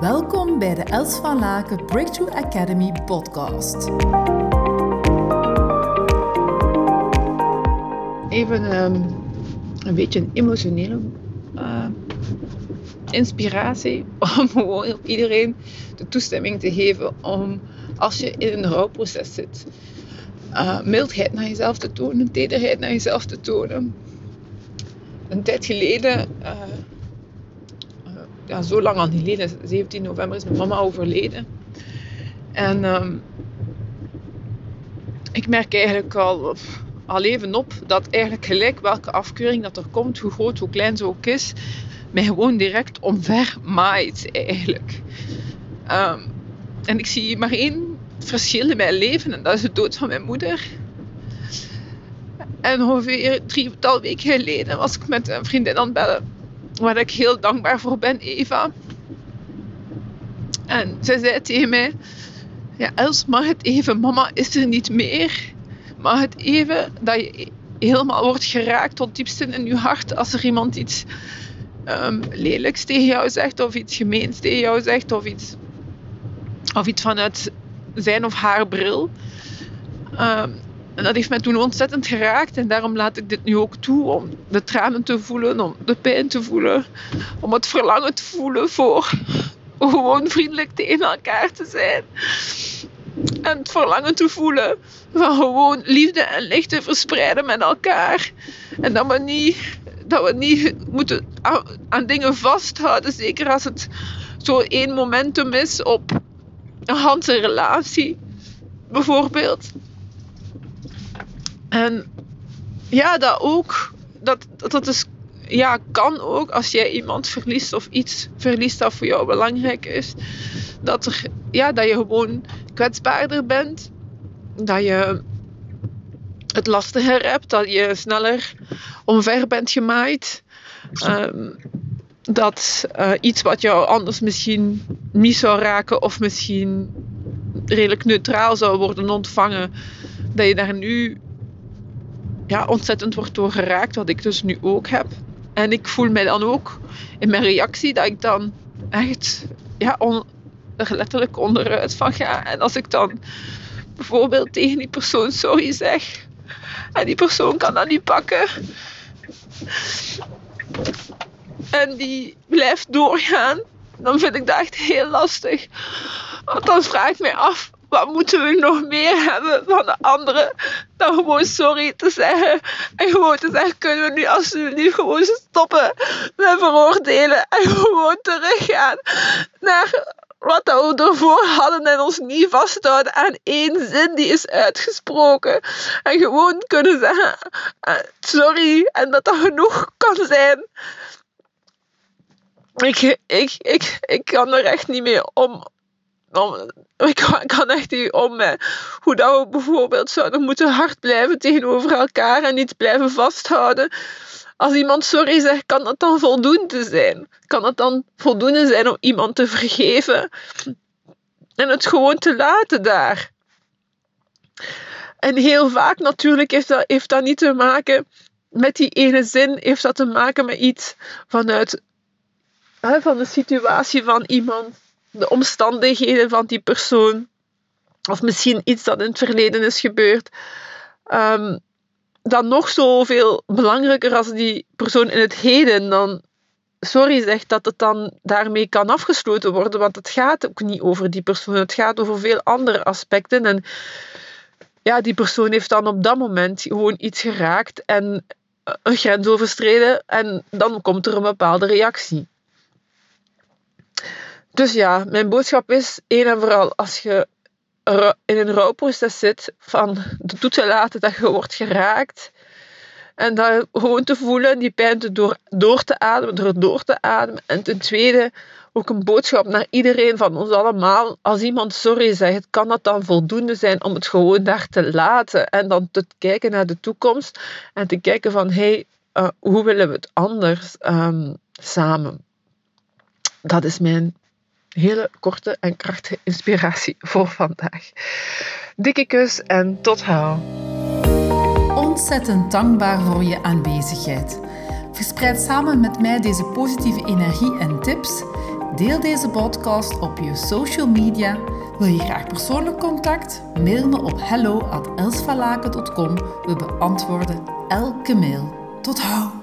Welkom bij de Els van Laken Breakthrough Academy podcast. Even ehm, een beetje een emotionele uh, inspiratie om gewoon iedereen de toestemming te geven om als je in een rouwproces zit, uh, mildheid naar jezelf te tonen, tederheid naar jezelf te tonen. Een tijd geleden uh, ja, zo lang al geleden, 17 november is mijn mama overleden. En um, ik merk eigenlijk al, al even op dat eigenlijk gelijk welke afkeuring dat er komt, hoe groot, hoe klein ze ook is, mij gewoon direct omver maait eigenlijk. Um, en ik zie maar één verschil in mijn leven en dat is de dood van mijn moeder. En ongeveer drietal weken geleden was ik met een vriendin aan het bellen waar ik heel dankbaar voor ben, Eva. En zij zei tegen mij: Ja, Els, mag het even, mama is er niet meer. Mag het even dat je helemaal wordt geraakt tot diepste in je hart als er iemand iets um, lelijks tegen jou zegt, of iets gemeens tegen jou zegt, of iets, of iets vanuit zijn of haar bril. Um, en dat heeft mij toen ontzettend geraakt. En daarom laat ik dit nu ook toe. Om de tranen te voelen, om de pijn te voelen. Om het verlangen te voelen voor gewoon vriendelijk tegen elkaar te zijn. En het verlangen te voelen van gewoon liefde en licht te verspreiden met elkaar. En dat we niet, dat we niet moeten aan, dingen vasthouden. Zeker als het zo één momentum is op een hele relatie. Bijvoorbeeld. En ja, dat ook. Dat, dat, is, ja, kan ook als jij iemand verliest of iets verliest dat voor jou belangrijk is. Dat, er, ja, dat je gewoon kwetsbaarder bent. Dat je het lastiger hebt. Dat je sneller omver bent gemaaid. Um, dat uh, iets wat jou anders misschien niet zou raken of misschien redelijk neutraal zou worden ontvangen, dat je daar nu ja, ontzettend wordt door geraakt, wat ik dus nu ook heb. En ik voel mij dan ook in mijn reactie dat ik dan echt ja, on, er letterlijk onderuit van ga. En als ik dan bijvoorbeeld tegen die persoon sorry zeg en die persoon kan dat niet pakken en die blijft doorgaan, dan vind ik dat echt heel lastig. Want dan vraag ik mij af wat moeten we nog meer hebben van de anderen dan gewoon sorry te zeggen. En gewoon te zeggen, kunnen we nu alsjeblieft gewoon stoppen met veroordelen en gewoon teruggaan naar wat we ervoor hadden en ons niet vasthouden aan één zin die is uitgesproken. En gewoon kunnen zeggen, eh, sorry, en dat dat genoeg kan zijn. Ik, ik, ik, ik kan er echt niet meer om ik kan echt niet om hoe dat we bijvoorbeeld zouden moeten hard blijven tegenover elkaar en niet blijven vasthouden. Als iemand sorry zegt, kan dat dan voldoende zijn? Kan het dan voldoende zijn om iemand te vergeven en het gewoon te laten daar? En heel vaak natuurlijk heeft dat, heeft dat niet te maken met die ene zin, heeft dat te maken met iets vanuit van de situatie van iemand de omstandigheden van die persoon, of misschien iets dat in het verleden is gebeurd, um, dan nog zoveel belangrijker als die persoon in het heden dan sorry zegt dat het dan daarmee kan afgesloten worden, want het gaat ook niet over die persoon, het gaat over veel andere aspecten. En ja, die persoon heeft dan op dat moment gewoon iets geraakt en een grens overstreden. En dan komt er een bepaalde reactie. Dus ja, mijn boodschap is één en vooral als je in een rouwproces zit, van toe te laten dat je wordt geraakt. En dat gewoon te voelen, die pijn door, door te ademen, door door te ademen. En ten tweede ook een boodschap naar iedereen van ons allemaal. Als iemand sorry zegt, kan dat dan voldoende zijn om het gewoon daar te laten. En dan te kijken naar de toekomst. En te kijken van, hé, hey, uh, hoe willen we het anders um, samen? Dat is mijn hele korte en krachtige inspiratie voor vandaag. Dikke kus en tot hou. Ontzettend dankbaar voor je aanwezigheid. Verspreid samen met mij deze positieve energie en tips Deel deze podcast op je social media. Wil je graag persoonlijk contact? Mail me op hello@elsvalaken.com. We beantwoorden elke mail. Tot hou!